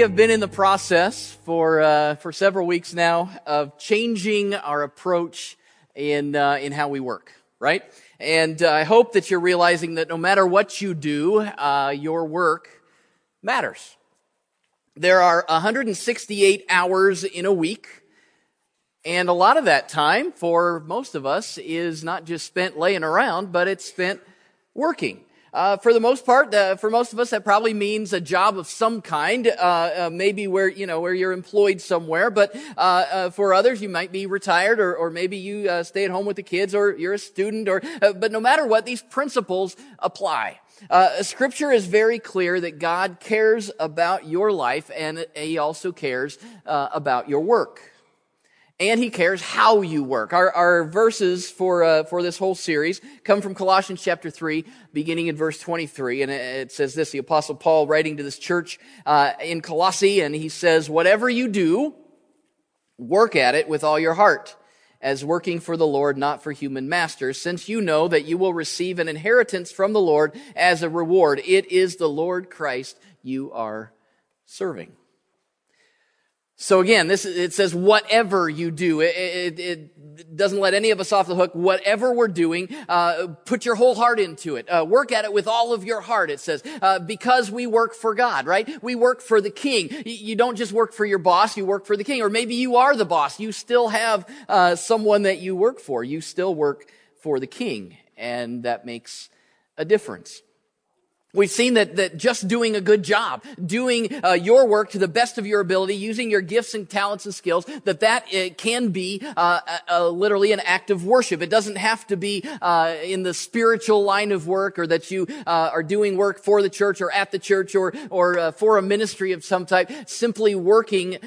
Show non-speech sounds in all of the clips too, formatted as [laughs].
have been in the process for uh, for several weeks now of changing our approach in uh, in how we work, right? And uh, I hope that you're realizing that no matter what you do, uh, your work matters. There are 168 hours in a week, and a lot of that time for most of us is not just spent laying around, but it's spent working. Uh, for the most part, uh, for most of us, that probably means a job of some kind, uh, uh maybe where you know where you're employed somewhere. But uh, uh, for others, you might be retired, or, or maybe you stay at home with the kids, or you're a student. Or but no matter what, these principles apply. scripture is very clear that God cares about your life, and He also cares about your work and he cares how you work. Our, our verses for, uh, for this whole series come from Colossians chapter 3, beginning in verse 23. And it says this, the apostle Paul writing to this church uh, in Colossae, and he says, whatever you do, work at it with all your heart, as working for the Lord, not for human masters, since you know that you will receive an inheritance from the Lord as a reward. It is the Lord Christ you are serving. So again, this it says whatever you do. It, it, it, doesn't let any of us off the hook. Whatever we're doing, uh, put your whole heart into it. Uh, work at it with all of your heart. It says uh, because we work for God, right? We work for the King. You don't just work for your boss; you work for the King. Or maybe you are the boss. You still have uh, someone that you work for. You still work for the King, and that makes a difference. We've seen that, that just doing a good job, doing uh, your work to the best of your ability, using your gifts and talents and skills, that that uh, can be uh, literally an act of worship. It doesn't have to be uh, in the spiritual line of work, or that you uh, are doing work for the church or at the church or or for a ministry of some type. Simply working,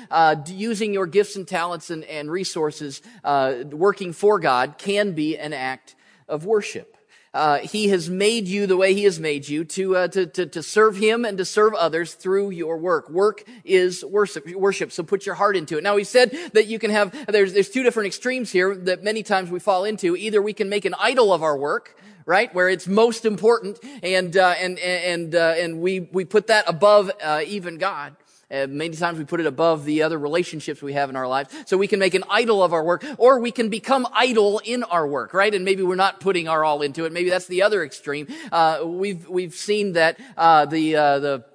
using your gifts and talents and, and resources, working for God can be an act of worship. Uh, he has made you the way he has made you to, uh, to, to, to, serve him and to serve others through your work. Work is worship, worship. So put your heart into it. Now he said that you can have, there's, there's two different extremes here that many times we fall into. Either we can make an idol of our work, right? Where it's most important and, uh, and, and, uh, and we, we put that above, uh, even God. Uh, many times we put it above the other relationships we have in our lives. So we can make an idol of our work, or we can become idle in our work, right? And maybe we're not putting our all into it. Maybe that's the other extreme. Uh, we've we've seen that uh, the uh, the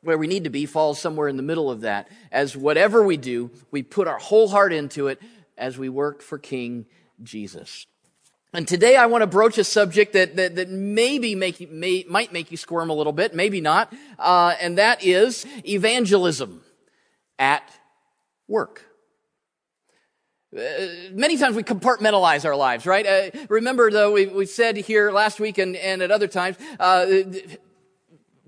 where we need to be falls somewhere in the middle of that. As whatever we do, we put our whole heart into it as we work for King Jesus. And today I want to broach a subject that, that, that maybe make may, might make you squirm a little bit, maybe not, uh, and that is evangelism at work. Uh, many times we compartmentalize our lives, right? Uh, remember, though, we, we said here last week and, and at other times, uh,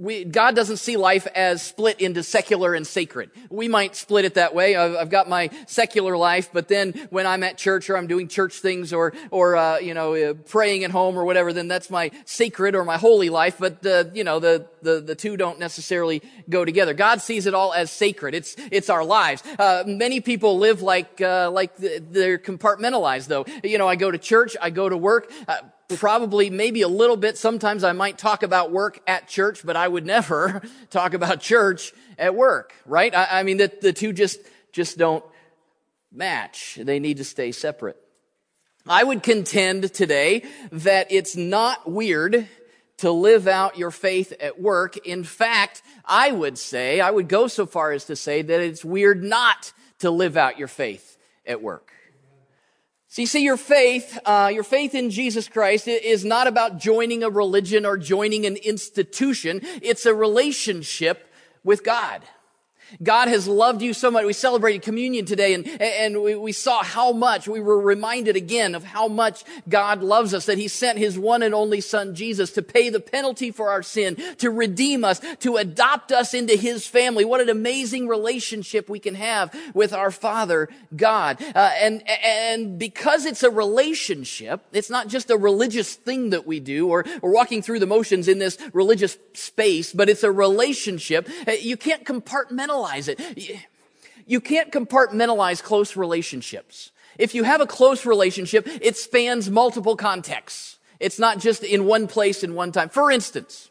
we, God doesn't see life as split into secular and sacred. We might split it that way. I've, I've, got my secular life, but then when I'm at church or I'm doing church things or, or, uh, you know, uh, praying at home or whatever, then that's my sacred or my holy life. But, uh, you know, the, the, the two don't necessarily go together. God sees it all as sacred. It's, it's our lives. Uh, many people live like, uh, like they're compartmentalized though. You know, I go to church, I go to work, probably maybe a little bit. Sometimes I might talk about work at church, but I would [laughs] never talk about church at work, right? I, I mean, the, the two just, just don't match. They need to stay separate. I would contend today that it's not weird to live out your faith at work. In fact, I would say, I would go so far as to say that it's weird not to live out your faith at work. So you see, your faith, uh, your faith in Jesus Christ is not about joining a religion or joining an institution. It's a relationship with God. God has loved you so much. We celebrated communion today and, and we, we saw how much, we were reminded again of how much God loves us, that He sent His one and only Son, Jesus, to pay the penalty for our sin, to redeem us, to adopt us into His family. What an amazing relationship we can have with our Father, God. Uh, and, and because it's a relationship, it's not just a religious thing that we do or, or walking through the motions in this religious space, but it's a relationship. Uh, you can't compartmentalize compartmentalize it. You can't compartmentalize close relationships. If you have a close relationship, it spans multiple contexts. It's not just in one place in one time. For instance,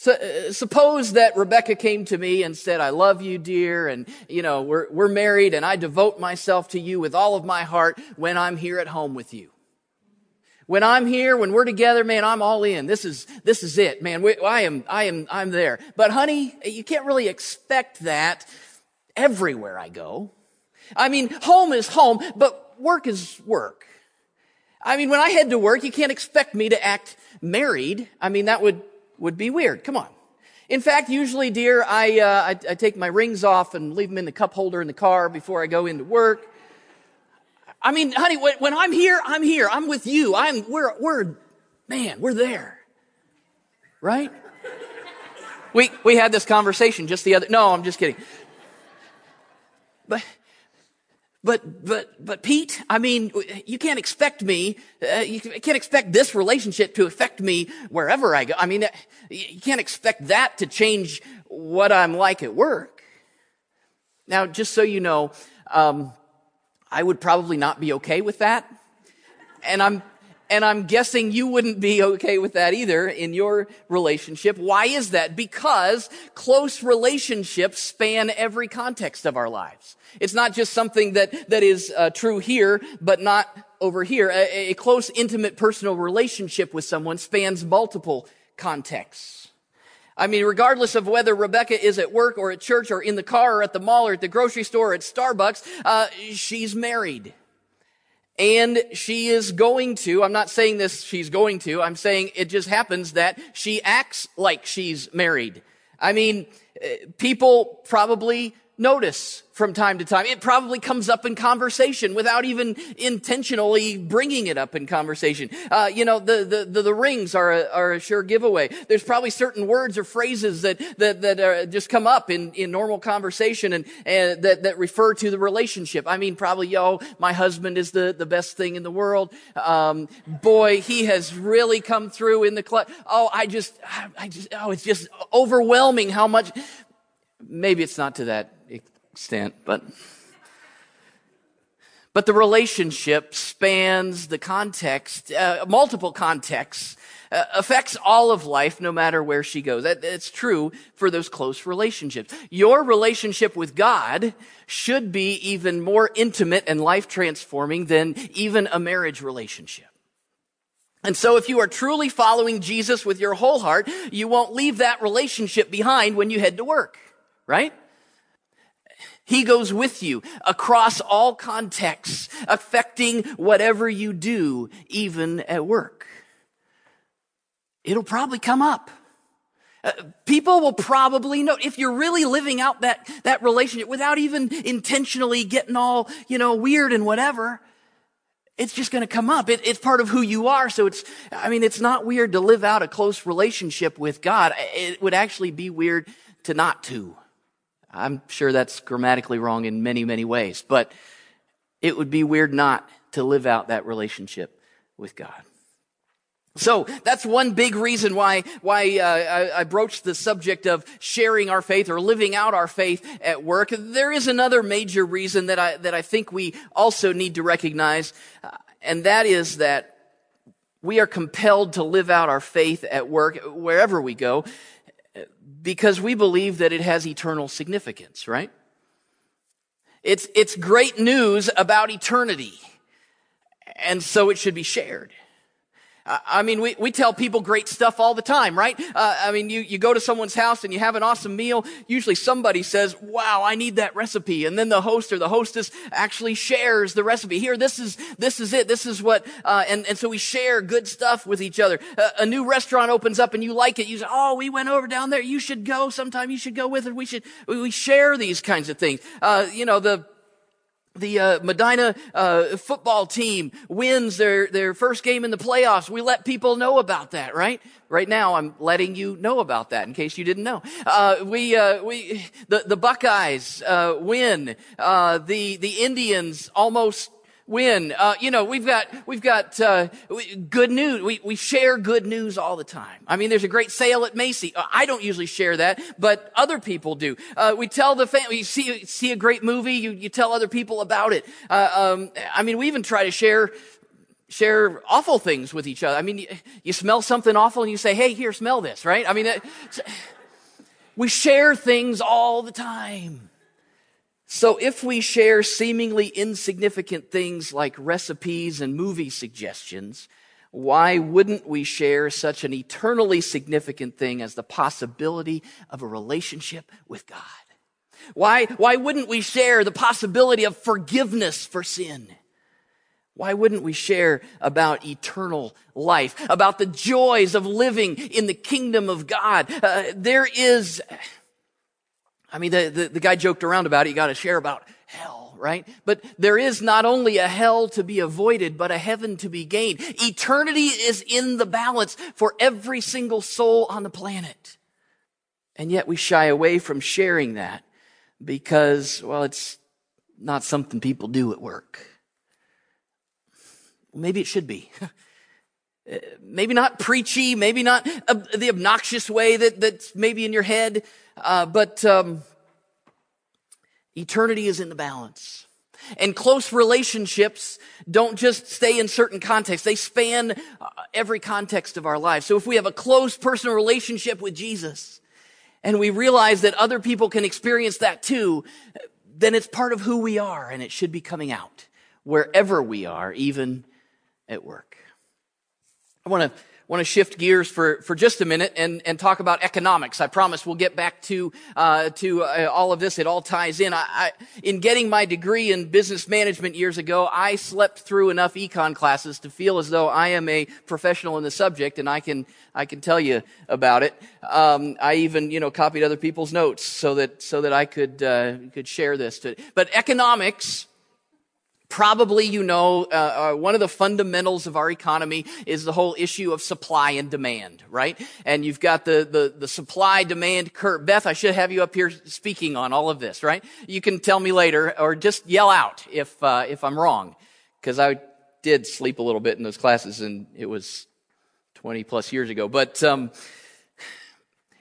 So, uh, suppose that Rebecca came to me and said, I love you, dear, and, you know, we're, we're married and I devote myself to you with all of my heart when I'm here at home with you. When I'm here, when we're together, man, I'm all in. This is, this is it, man. We, I am, I am, I'm there. But honey, you can't really expect that everywhere I go. I mean, home is home, but work is work. I mean, when I head to work, you can't expect me to act married. I mean, that would would be weird. Come on. In fact, usually, dear, I, uh, I, I, take my rings off and leave them in the cup holder in the car before I go into work. I mean, honey, when, I'm here, I'm here. I'm with you. I'm, we're, we're, man, we're there. Right? We, we had this conversation just the other, no, I'm just kidding. But, but, but, but Pete, I mean, you can't expect me, uh, you can't expect this relationship to affect me wherever I go. I mean, you can't expect that to change what I'm like at work. Now, just so you know, um, I would probably not be okay with that. And I'm, and I'm guessing you wouldn't be okay with that either in your relationship. Why is that? Because close relationships span every context of our lives. It's not just something that, that is uh, true here, but not over here. A, a close, intimate, personal relationship with someone spans multiple contexts. I mean, regardless of whether Rebecca is at work or at church or in the car or at the mall or at the grocery store or at Starbucks, uh, she's married. And she is going to, I'm not saying this she's going to, I'm saying it just happens that she acts like she's married. I mean, uh, people probably notice from time to time. It probably comes up in conversation without even intentionally bringing it up in conversation. Uh, you know, the, the, the, the, rings are a, are a sure giveaway. There's probably certain words or phrases that, that, that are, just come up in, in normal conversation and, and that, that refer to the relationship. I mean, probably, yo, my husband is the, the best thing in the world. Um, boy, he has really come through in the club. Oh, I just, I just, oh, it's just overwhelming how much, maybe it's not to that extent, but but the relationship spans the context, uh, multiple contexts, uh, affects all of life no matter where she goes. That, it's true for those close relationships. Your relationship with God should be even more intimate and life transforming than even a marriage relationship. And so if you are truly following Jesus with your whole heart, you won't leave that relationship behind when you head to work, right? He goes with you across all contexts, affecting whatever you do, even at work. It'll probably come up. Uh, people will probably know if you're really living out that, that relationship without even intentionally getting all, you know, weird and whatever. It's just going to come up. It, it's part of who you are. So it's, I mean, it's not weird to live out a close relationship with God. It would actually be weird to not to. I'm sure that's grammatically wrong in many, many ways, but it would be weird not to live out that relationship with God. So that's one big reason why why uh, I, I, broached the subject of sharing our faith or living out our faith at work. There is another major reason that I that I think we also need to recognize, uh, and that is that we are compelled to live out our faith at work wherever we go because we believe that it has eternal significance, right? It's, it's great news about eternity. And so it should be shared. I mean, we, we tell people great stuff all the time, right? Uh, I mean, you, you go to someone's house and you have an awesome meal. Usually somebody says, wow, I need that recipe. And then the host or the hostess actually shares the recipe. Here, this is, this is it. This is what, uh, and, and so we share good stuff with each other. Uh, a new restaurant opens up and you like it. You say, oh, we went over down there. You should go sometime. You should go with it. We should, we share these kinds of things. Uh, you know, the, the uh, Medina uh, football team wins their, their first game in the playoffs. We let people know about that, right? Right now, I'm letting you know about that in case you didn't know. Uh, we uh, we the the Buckeyes uh, win. Uh, the the Indians almost win. Uh, you know, we've got, we've got, uh, good news. We, we share good news all the time. I mean, there's a great sale at Macy. Uh, I don't usually share that, but other people do. Uh, we tell the family, you see, see a great movie, you, you tell other people about it. Uh, um, I mean, we even try to share share awful things with each other. I mean, you, you smell something awful and you say, hey, here, smell this, right? I mean, we share things all the time. So if we share seemingly insignificant things like recipes and movie suggestions, why wouldn't we share such an eternally significant thing as the possibility of a relationship with God? Why, why wouldn't we share the possibility of forgiveness for sin? Why wouldn't we share about eternal life, about the joys of living in the kingdom of God? Uh, there is, I mean, the, the, the guy joked around about it. You got to share about hell, right? But there is not only a hell to be avoided, but a heaven to be gained. Eternity is in the balance for every single soul on the planet. And yet we shy away from sharing that because, well, it's not something people do at work. Maybe it should be. [laughs] maybe not preachy, maybe not uh, the obnoxious way that, that's maybe in your head, uh, but um, eternity is in the balance. And close relationships don't just stay in certain contexts. They span uh, every context of our lives. So if we have a close personal relationship with Jesus and we realize that other people can experience that too, then it's part of who we are and it should be coming out wherever we are, even at work. I want to want to shift gears for, for just a minute and, and talk about economics. I promise we'll get back to uh, to uh, all of this. It all ties in. I, I, in getting my degree in business management years ago, I slept through enough econ classes to feel as though I am a professional in the subject, and I can I can tell you about it. Um, I even you know copied other people's notes so that so that I could uh, could share this. To, but economics Probably, you know, uh, uh, one of the fundamentals of our economy is the whole issue of supply and demand, right? And you've got the, the, the supply demand curve. Beth, I should have you up here speaking on all of this, right? You can tell me later or just yell out if, uh, if I'm wrong. Cause I did sleep a little bit in those classes and it was 20 plus years ago. But, um,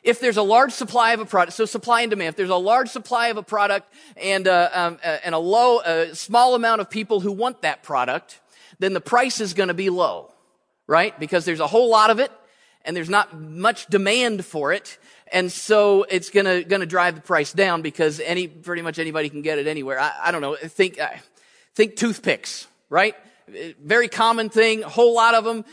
if there's a large supply of a product, so supply and demand, if there's a large supply of a product and, uh, um, uh, and a low, a small amount of people who want that product, then the price is going to be low, right? Because there's a whole lot of it and there's not much demand for it. And so it's gonna, gonna drive the price down because any, pretty much anybody can get it anywhere. I, I don't know. Think, uh, think toothpicks, right? Very common thing, a whole lot of them.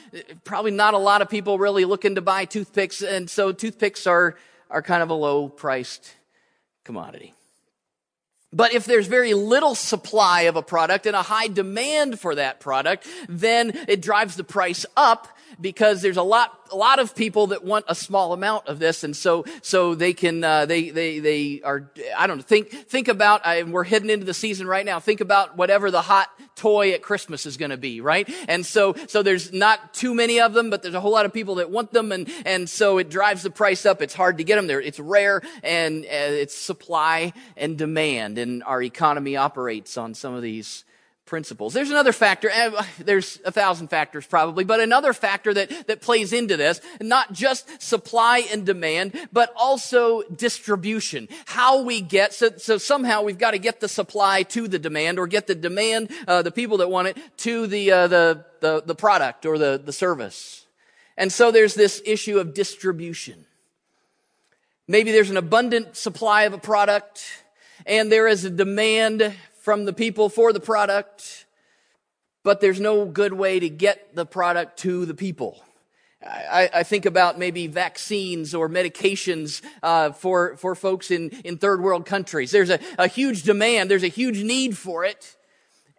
Probably not a lot of people really looking to buy toothpicks, and so toothpicks are, are kind of a low priced commodity. But if there's very little supply of a product and a high demand for that product, then it drives the price up because there's a lot, a lot of people that want a small amount of this, and so, so they can, uh, they, they, they are. I don't know. Think, think about. I, we're heading into the season right now. Think about whatever the hot toy at Christmas is going to be, right? And so, so there's not too many of them, but there's a whole lot of people that want them, and and so it drives the price up. It's hard to get them there. It's rare, and uh, it's supply and demand, and our economy operates on some of these principles. There's another factor, eh, there's a thousand factors probably, but another factor that, that plays into this, not just supply and demand, but also distribution. How we get, so, so somehow we've got to get the supply to the demand or get the demand, uh, the people that want it, to the, uh, the, the, the product or the, the service. And so there's this issue of distribution. Maybe there's an abundant supply of a product and there is a demand from the people for the product, but there's no good way to get the product to the people. I, I, think about maybe vaccines or medications uh, for for folks in in third world countries. There's a, a huge demand. There's a huge need for it,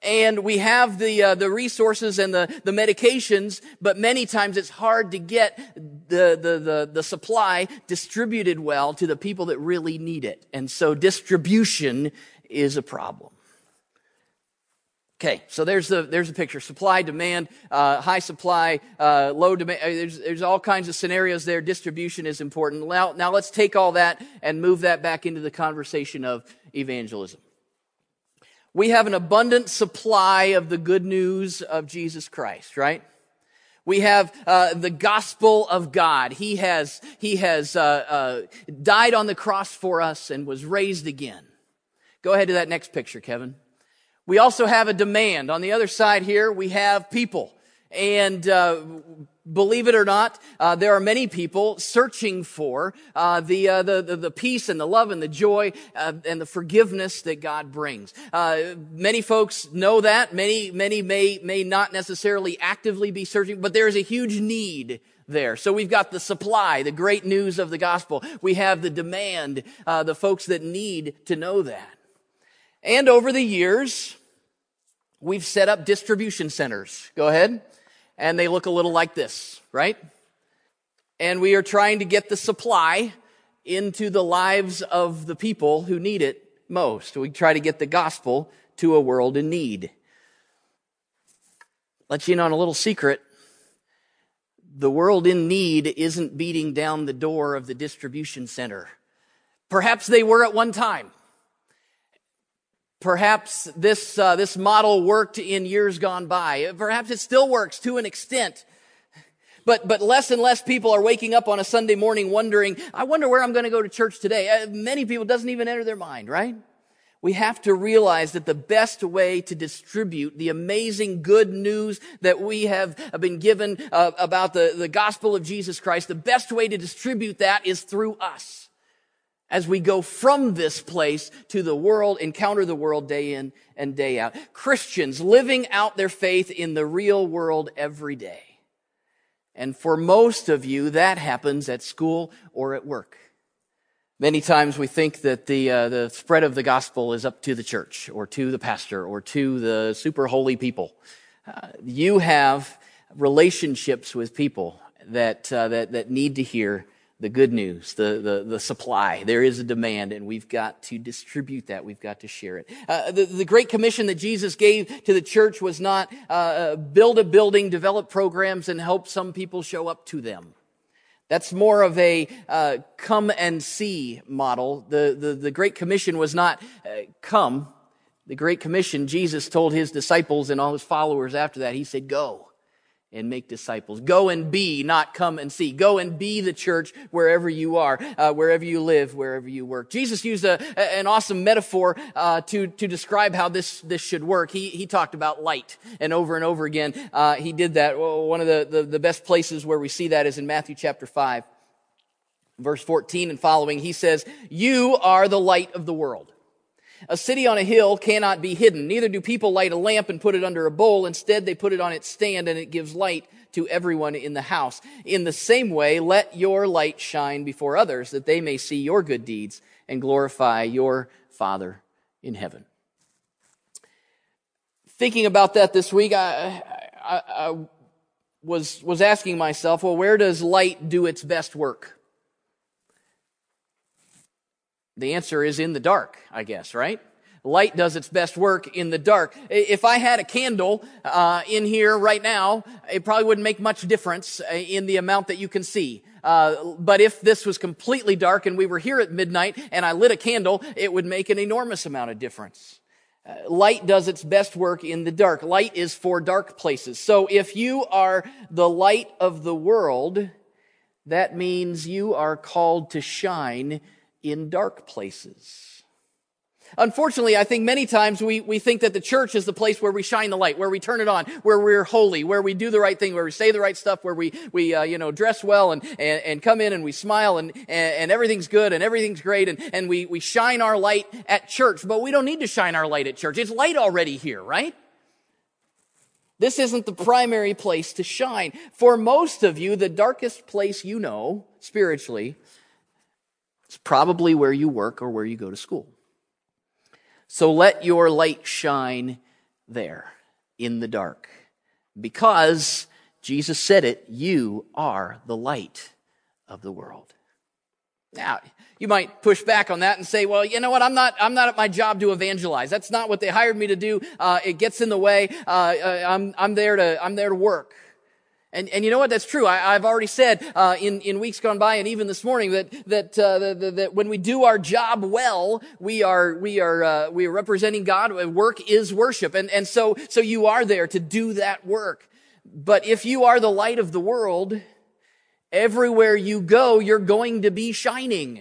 and we have the uh, the resources and the the medications. But many times it's hard to get the, the the the supply distributed well to the people that really need it, and so distribution is a problem. Okay, so there's the there's the picture: supply, demand, uh, high supply, uh, low demand. Uh, there's there's all kinds of scenarios there. Distribution is important. Now now let's take all that and move that back into the conversation of evangelism. We have an abundant supply of the good news of Jesus Christ, right? We have uh, the gospel of God. He has he has uh, uh, died on the cross for us and was raised again. Go ahead to that next picture, Kevin. We also have a demand. On the other side here, we have people. And uh, believe it or not, uh, there are many people searching for uh, the, uh, the, the, the peace and the love and the joy uh, and the forgiveness that God brings. Uh, many folks know that. Many many may may not necessarily actively be searching, but there is a huge need there. So we've got the supply, the great news of the gospel. We have the demand, uh, the folks that need to know that. And over the years, we've set up distribution centers. Go ahead and they look a little like this, right? And we are trying to get the supply into the lives of the people who need it most. We try to get the gospel to a world in need. Let you in on a little secret. The world in need isn't beating down the door of the distribution center. Perhaps they were at one time. Perhaps this, uh, this model worked in years gone by. Perhaps it still works to an extent. But, but less and less people are waking up on a Sunday morning wondering, I wonder where I'm going to go to church today. Uh, many people doesn't even enter their mind, right? We have to realize that the best way to distribute the amazing good news that we have been given uh, about the, the gospel of Jesus Christ, the best way to distribute that is through us as we go from this place to the world, encounter the world day in and day out. Christians living out their faith in the real world every day. And for most of you, that happens at school or at work. Many times we think that the, uh, the spread of the gospel is up to the church or to the pastor or to the super holy people. Uh, you have relationships with people that, uh, that, that need to hear the good news, the, the, the supply. There is a demand, and we've got to distribute that. We've got to share it. Uh, the, the Great Commission that Jesus gave to the church was not uh, build a building, develop programs, and help some people show up to them. That's more of a uh, come and see model. The, the, the Great Commission was not uh, come. The Great Commission, Jesus told his disciples and all his followers after that, he said, go and make disciples. Go and be, not come and see. Go and be the church wherever you are, uh, wherever you live, wherever you work. Jesus used a, an awesome metaphor uh, to to describe how this this should work. He he talked about light, and over and over again uh, he did that. One of the, the the best places where we see that is in Matthew chapter five, verse fourteen and following. He says, "You are the light of the world." A city on a hill cannot be hidden. Neither do people light a lamp and put it under a bowl. Instead, they put it on its stand and it gives light to everyone in the house. In the same way, let your light shine before others that they may see your good deeds and glorify your Father in heaven. Thinking about that this week, I, I, I was, was asking myself, well, where does light do its best work? The answer is in the dark, I guess, right? Light does its best work in the dark. If I had a candle uh, in here right now, it probably wouldn't make much difference uh, in the amount that you can see. Uh, but if this was completely dark and we were here at midnight and I lit a candle, it would make an enormous amount of difference. Uh, light does its best work in the dark. Light is for dark places. So if you are the light of the world, that means you are called to shine in dark places. Unfortunately, I think many times we, we think that the church is the place where we shine the light, where we turn it on, where we're holy, where we do the right thing, where we say the right stuff, where we, we uh, you know, dress well and, and, and come in and we smile and, and, and everything's good and everything's great and, and we, we shine our light at church. But we don't need to shine our light at church. It's light already here, right? This isn't the primary place to shine. For most of you, the darkest place you know, spiritually, it's probably where you work or where you go to school. So let your light shine there in the dark. Because Jesus said it, you are the light of the world. Now, you might push back on that and say, well, you know what? I'm not, I'm not at my job to evangelize. That's not what they hired me to do. Uh, it gets in the way. Uh, uh I'm, I'm there to, I'm there to work. And, and you know what? That's true. I, have already said uh, in, in weeks gone by, and even this morning, that that, uh, the, the, that when we do our job well, we are we are uh, we are representing God. Work is worship, and and so so you are there to do that work. But if you are the light of the world, everywhere you go, you're going to be shining.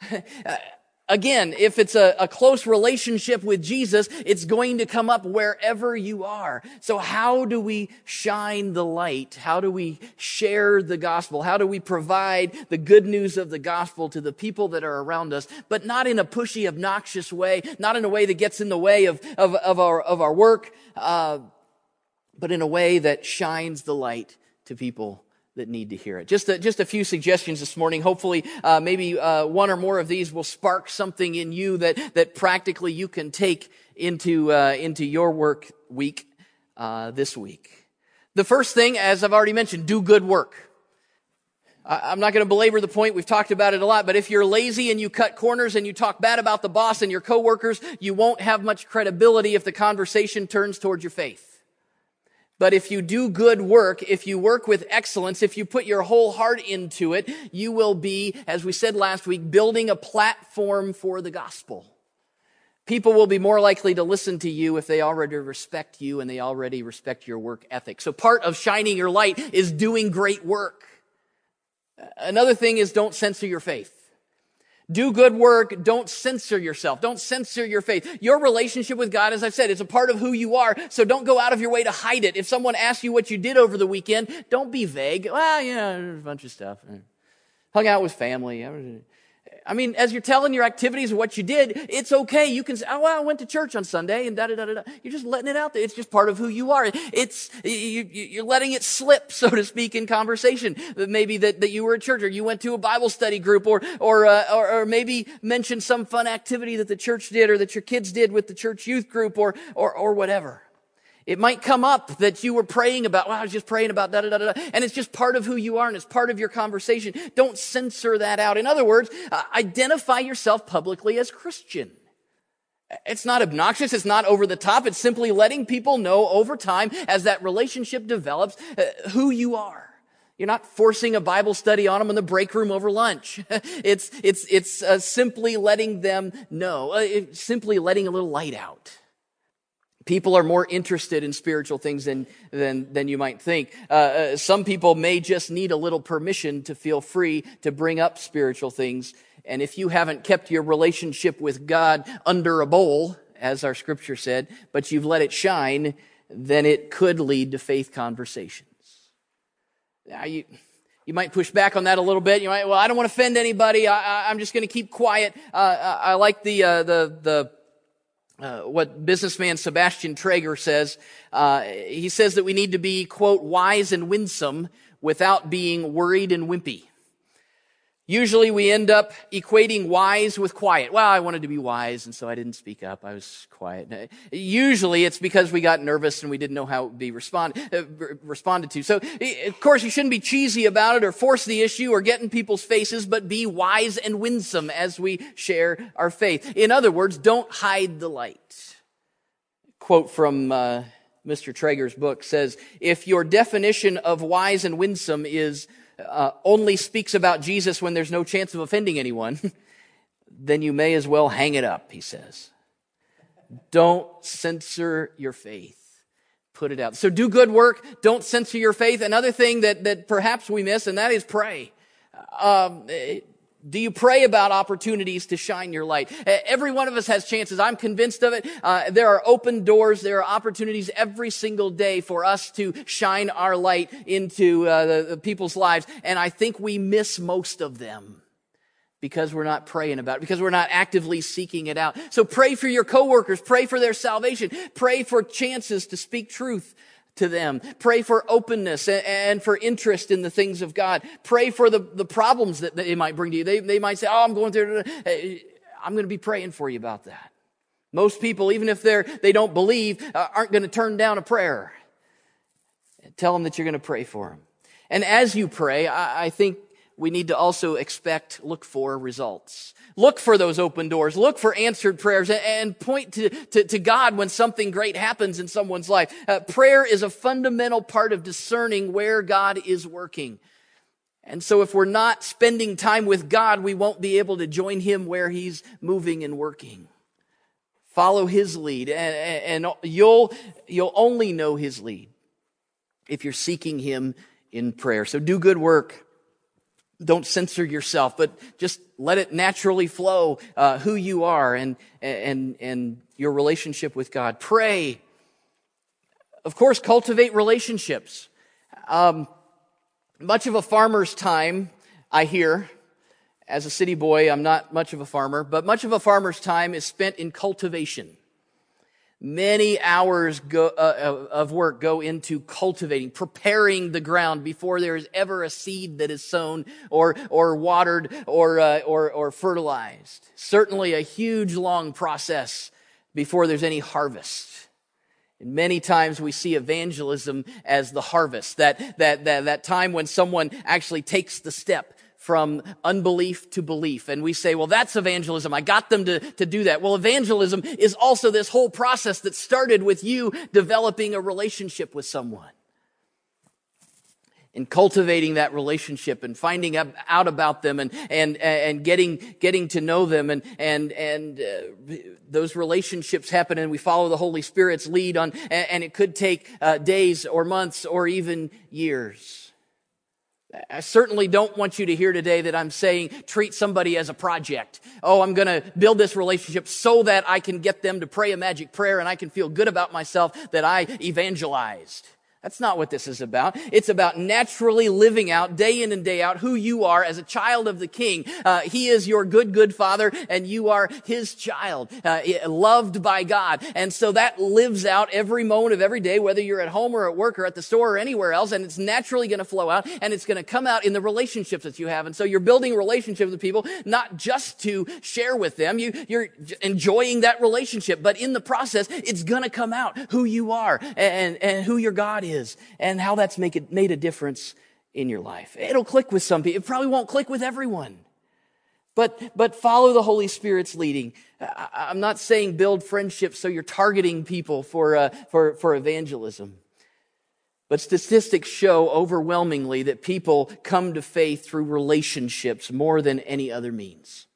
[laughs] Again, if it's a, a, close relationship with Jesus, it's going to come up wherever you are. So how do we shine the light? How do we share the gospel? How do we provide the good news of the gospel to the people that are around us, but not in a pushy, obnoxious way, not in a way that gets in the way of, of, of our, of our work, uh, but in a way that shines the light to people that need to hear it. Just a, just a few suggestions this morning. Hopefully, uh, maybe uh, one or more of these will spark something in you that that practically you can take into uh, into your work week uh, this week. The first thing, as I've already mentioned, do good work. I'm not going to belabor the point. We've talked about it a lot. But if you're lazy and you cut corners and you talk bad about the boss and your coworkers, you won't have much credibility if the conversation turns towards your faith. But if you do good work, if you work with excellence, if you put your whole heart into it, you will be, as we said last week, building a platform for the gospel. People will be more likely to listen to you if they already respect you and they already respect your work ethic. So part of shining your light is doing great work. Another thing is don't censor your faith. Do good work. Don't censor yourself. Don't censor your faith. Your relationship with God, as I've said, is a part of who you are. So don't go out of your way to hide it. If someone asks you what you did over the weekend, don't be vague. Well, yeah, there's a bunch of stuff. Hung out with family. I mean, as you're telling your activities what you did, it's okay. You can say, oh, well, I went to church on Sunday and da da da da. You're just letting it out there. It's just part of who you are. It's, you, are letting it slip, [laughs] so to speak, in conversation. Maybe that, that you were at church or you went to a Bible study group or, or, uh, or, or, maybe mention some fun activity that the church did or that your kids did with the church youth group or, or, or whatever. It might come up that you were praying about, well, I was just praying about da da da da, and it's just part of who you are and it's part of your conversation. Don't censor that out. In other words, uh, identify yourself publicly as Christian. It's not obnoxious. It's not over the top. It's simply letting people know over time as that relationship develops uh, who you are. You're not forcing a Bible study on them in the break room over lunch. [laughs] it's, it's, it's uh, simply letting them know, uh, simply letting a little light out. People are more interested in spiritual things than, than, than you might think. Uh, uh, some people may just need a little permission to feel free to bring up spiritual things. And if you haven't kept your relationship with God under a bowl, as our scripture said, but you've let it shine, then it could lead to faith conversations. Now you, you might push back on that a little bit. You might, well, I don't want to offend anybody. I, am just going to keep quiet. Uh, I like the, uh, the, the, uh, what businessman Sebastian Traeger says. Uh, he says that we need to be, quote, wise and winsome without being worried and wimpy. Usually we end up equating wise with quiet. Well, I wanted to be wise, and so I didn't speak up. I was quiet. Usually it's because we got nervous and we didn't know how it would be respond, uh, responded to. So, of course, you shouldn't be cheesy about it or force the issue or get in people's faces, but be wise and winsome as we share our faith. In other words, don't hide the light. Quote from uh, Mr. Traeger's book says, if your definition of wise and winsome is uh, only speaks about Jesus when there's no chance of offending anyone, [laughs] then you may as well hang it up, he says. Don't censor your faith. Put it out. So do good work. Don't censor your faith. Another thing that, that perhaps we miss, and that is pray. Um, do you pray about opportunities to shine your light? Every one of us has chances. I'm convinced of it. Uh, there are open doors. There are opportunities every single day for us to shine our light into uh, the, the people's lives. And I think we miss most of them because we're not praying about it, because we're not actively seeking it out. So pray for your coworkers. Pray for their salvation. Pray for chances to speak truth to them. Pray for openness and for interest in the things of God. Pray for the, the problems that they might bring to you. They, they might say, Oh, I'm going through, I'm going to be praying for you about that. Most people, even if they're, they don't believe, uh, aren't going to turn down a prayer. Tell them that you're going to pray for them. And as you pray, I, I think we need to also expect, look for results. Look for those open doors. Look for answered prayers and point to, to, to God when something great happens in someone's life. Uh, prayer is a fundamental part of discerning where God is working. And so if we're not spending time with God, we won't be able to join Him where He's moving and working. Follow His lead and, and you'll, you'll only know His lead if you're seeking Him in prayer. So do good work don't censor yourself, but just let it naturally flow uh, who you are and, and, and your relationship with God. Pray. Of course, cultivate relationships. Um, much of a farmer's time, I hear, as a city boy, I'm not much of a farmer, but much of a farmer's time is spent in cultivation. Many hours go, uh, of work go into cultivating, preparing the ground before there is ever a seed that is sown or, or watered or, uh, or, or fertilized. Certainly a huge, long process before there's any harvest. And many times we see evangelism as the harvest, that, that, that, that time when someone actually takes the step from unbelief to belief. And we say, well, that's evangelism. I got them to, to do that. Well, evangelism is also this whole process that started with you developing a relationship with someone. And cultivating that relationship and finding out about them and, and, and getting, getting to know them and, and, and uh, those relationships happen and we follow the Holy Spirit's lead on, and, it could take uh, days or months or even years. I certainly don't want you to hear today that I'm saying treat somebody as a project. Oh, I'm going to build this relationship so that I can get them to pray a magic prayer and I can feel good about myself that I evangelized. That's not what this is about. It's about naturally living out day in and day out who you are as a child of the king. Uh, he is your good, good father and you are his child, uh, loved by God. And so that lives out every moment of every day, whether you're at home or at work or at the store or anywhere else. And it's naturally going to flow out and it's going to come out in the relationships that you have. And so you're building relationships with people, not just to share with them. You, you're enjoying that relationship, but in the process, it's going to come out who you are and, and who your God is is and how that's make it, made a difference in your life. It'll click with some people. It probably won't click with everyone. But, but follow the Holy Spirit's leading. I, am not saying build friendships so you're targeting people for, uh, for, for evangelism. But statistics show overwhelmingly that people come to faith through relationships more than any other means.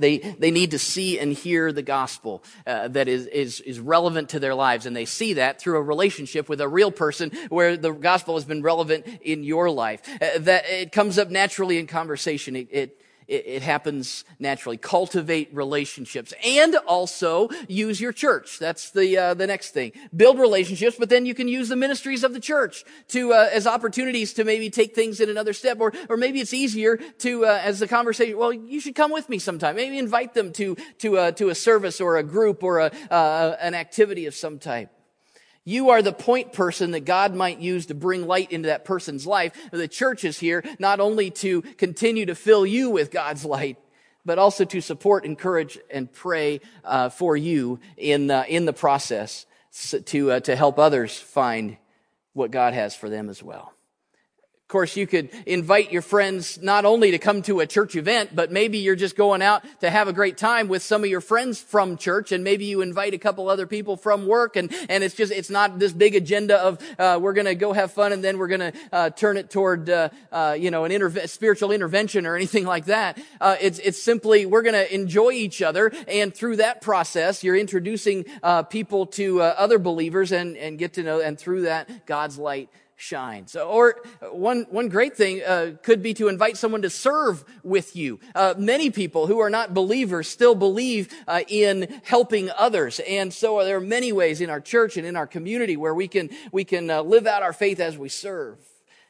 They, they need to see and hear the gospel uh, that is, is, is relevant to their lives. And they see that through a relationship with a real person where the gospel has been relevant in your life. Uh, that it comes up naturally in conversation. It, it, it, it happens naturally. Cultivate relationships and also use your church. That's the, uh, the next thing. Build relationships, but then you can use the ministries of the church to, uh, as opportunities to maybe take things in another step or, or maybe it's easier to, uh, as the conversation, well, you should come with me sometime. Maybe invite them to, to, uh, to a service or a group or a, uh, an activity of some type. You are the point person that God might use to bring light into that person's life. The church is here not only to continue to fill you with God's light, but also to support, encourage, and pray uh, for you in, uh, in the process to, uh, to help others find what God has for them as well course, you could invite your friends not only to come to a church event, but maybe you're just going out to have a great time with some of your friends from church, and maybe you invite a couple other people from work, and, and it's just, it's not this big agenda of, uh, we're gonna go have fun and then we're gonna, uh, turn it toward, uh, uh you know, an interve- spiritual intervention or anything like that. Uh, it's, it's simply, we're gonna enjoy each other, and through that process, you're introducing, uh, people to, other believers and, and get to know, and through that, God's light shine. So, or one, one great thing uh, could be to invite someone to serve with you. Uh, many people who are not believers still believe uh, in helping others. And so there are many ways in our church and in our community where we can, we can uh, live out our faith as we serve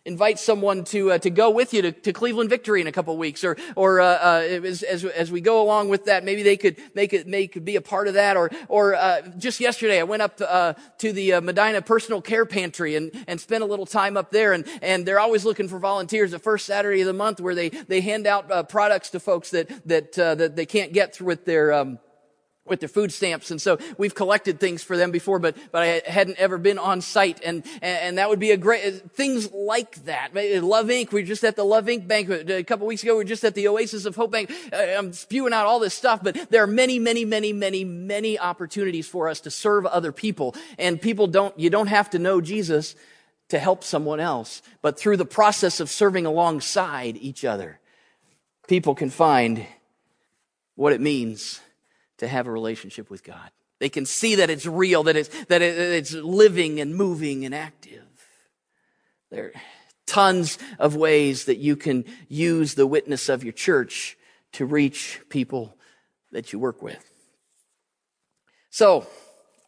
invite someone to uh, to go with you to, to Cleveland Victory in a couple weeks, or or uh, uh, as, as, as we go along with that, maybe they could make it make be a part of that, or or uh, just yesterday I went up to, uh, to the uh, Medina Personal Care Pantry and and spent a little time up there, and and they're always looking for volunteers. The first Saturday of the month where they they hand out products to folks that that that they can't get through with their um, with their food stamps. And so we've collected things for them before, but, but I hadn't ever been on site. And, and that would be a great, things like that. Love Inc. We were just at the Love Inc. banquet a couple weeks ago. We were just at the Oasis of Hope Bank. Uh, I'm spewing out all this stuff, but there are many, many, many, many, many opportunities for us to serve other people. And people don't, you don't have to know Jesus to help someone else, but through the process of serving alongside each other, people can find what it means to have a relationship with God. They can see that it's real, that it's, that it's living and moving and active. There are tons of ways that you can use the witness of your church to reach people that you work with. So,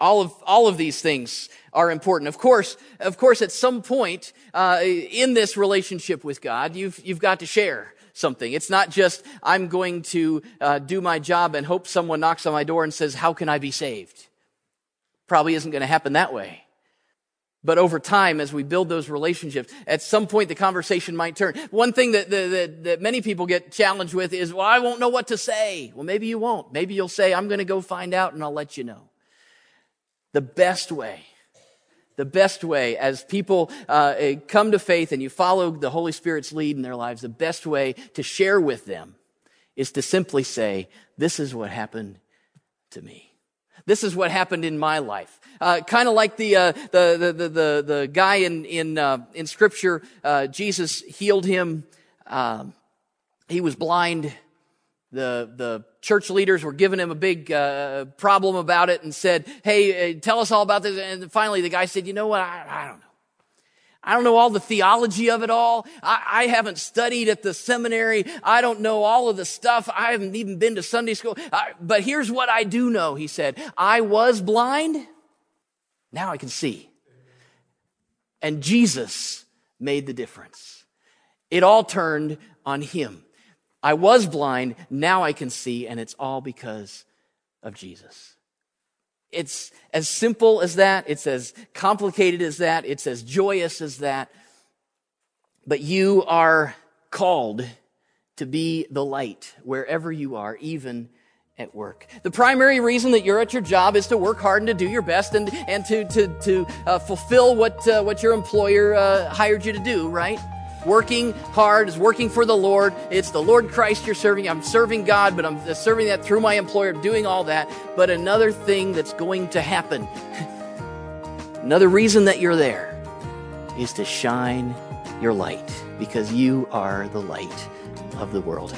all of all of these things are important. Of course, of course, at some point uh, in this relationship with God, you've you've got to share something. It's not just I'm going to uh, do my job and hope someone knocks on my door and says, "How can I be saved?" Probably isn't going to happen that way. But over time, as we build those relationships, at some point the conversation might turn. One thing that, that, that, many people get challenged with is, well, I won't know what to say. Well, maybe you won't. Maybe you'll say, I'm going to go find out and I'll let you know. The best way, the best way as people uh, eh, come to faith and you follow the Holy Spirit's lead in their lives, the best way to share with them is to simply say, this is what happened to me. This is what happened in my life. Uh, kind of like the, uh, the, the, the, the, the, guy in, in, uh, in scripture, uh, Jesus healed him. Um, he was blind. The, the church leaders were giving him a big uh, problem about it and said, Hey, uh, tell us all about this. And finally, the guy said, You know what? I, I don't know. I don't know all the theology of it all. I, I, haven't studied at the seminary. I don't know all of the stuff. I haven't even been to Sunday school. I, but here's what I do know, he said. I was blind. Now I can see. And Jesus made the difference. It all turned on him. I was blind. Now I can see. And it's all because of Jesus. It's as simple as that. It's as complicated as that. It's as joyous as that. But you are called to be the light wherever you are, even at work. The primary reason that you're at your job is to work hard and to do your best and, and to, to, to uh, fulfill what, uh, what your employer uh, hired you to do, right? Working hard, is working for the Lord. It's the Lord Christ you're serving. I'm serving God, but I'm serving that through my employer, doing all that. But another thing that's going to happen, [laughs] another reason that you're there, is to shine your light because you are the light of the world.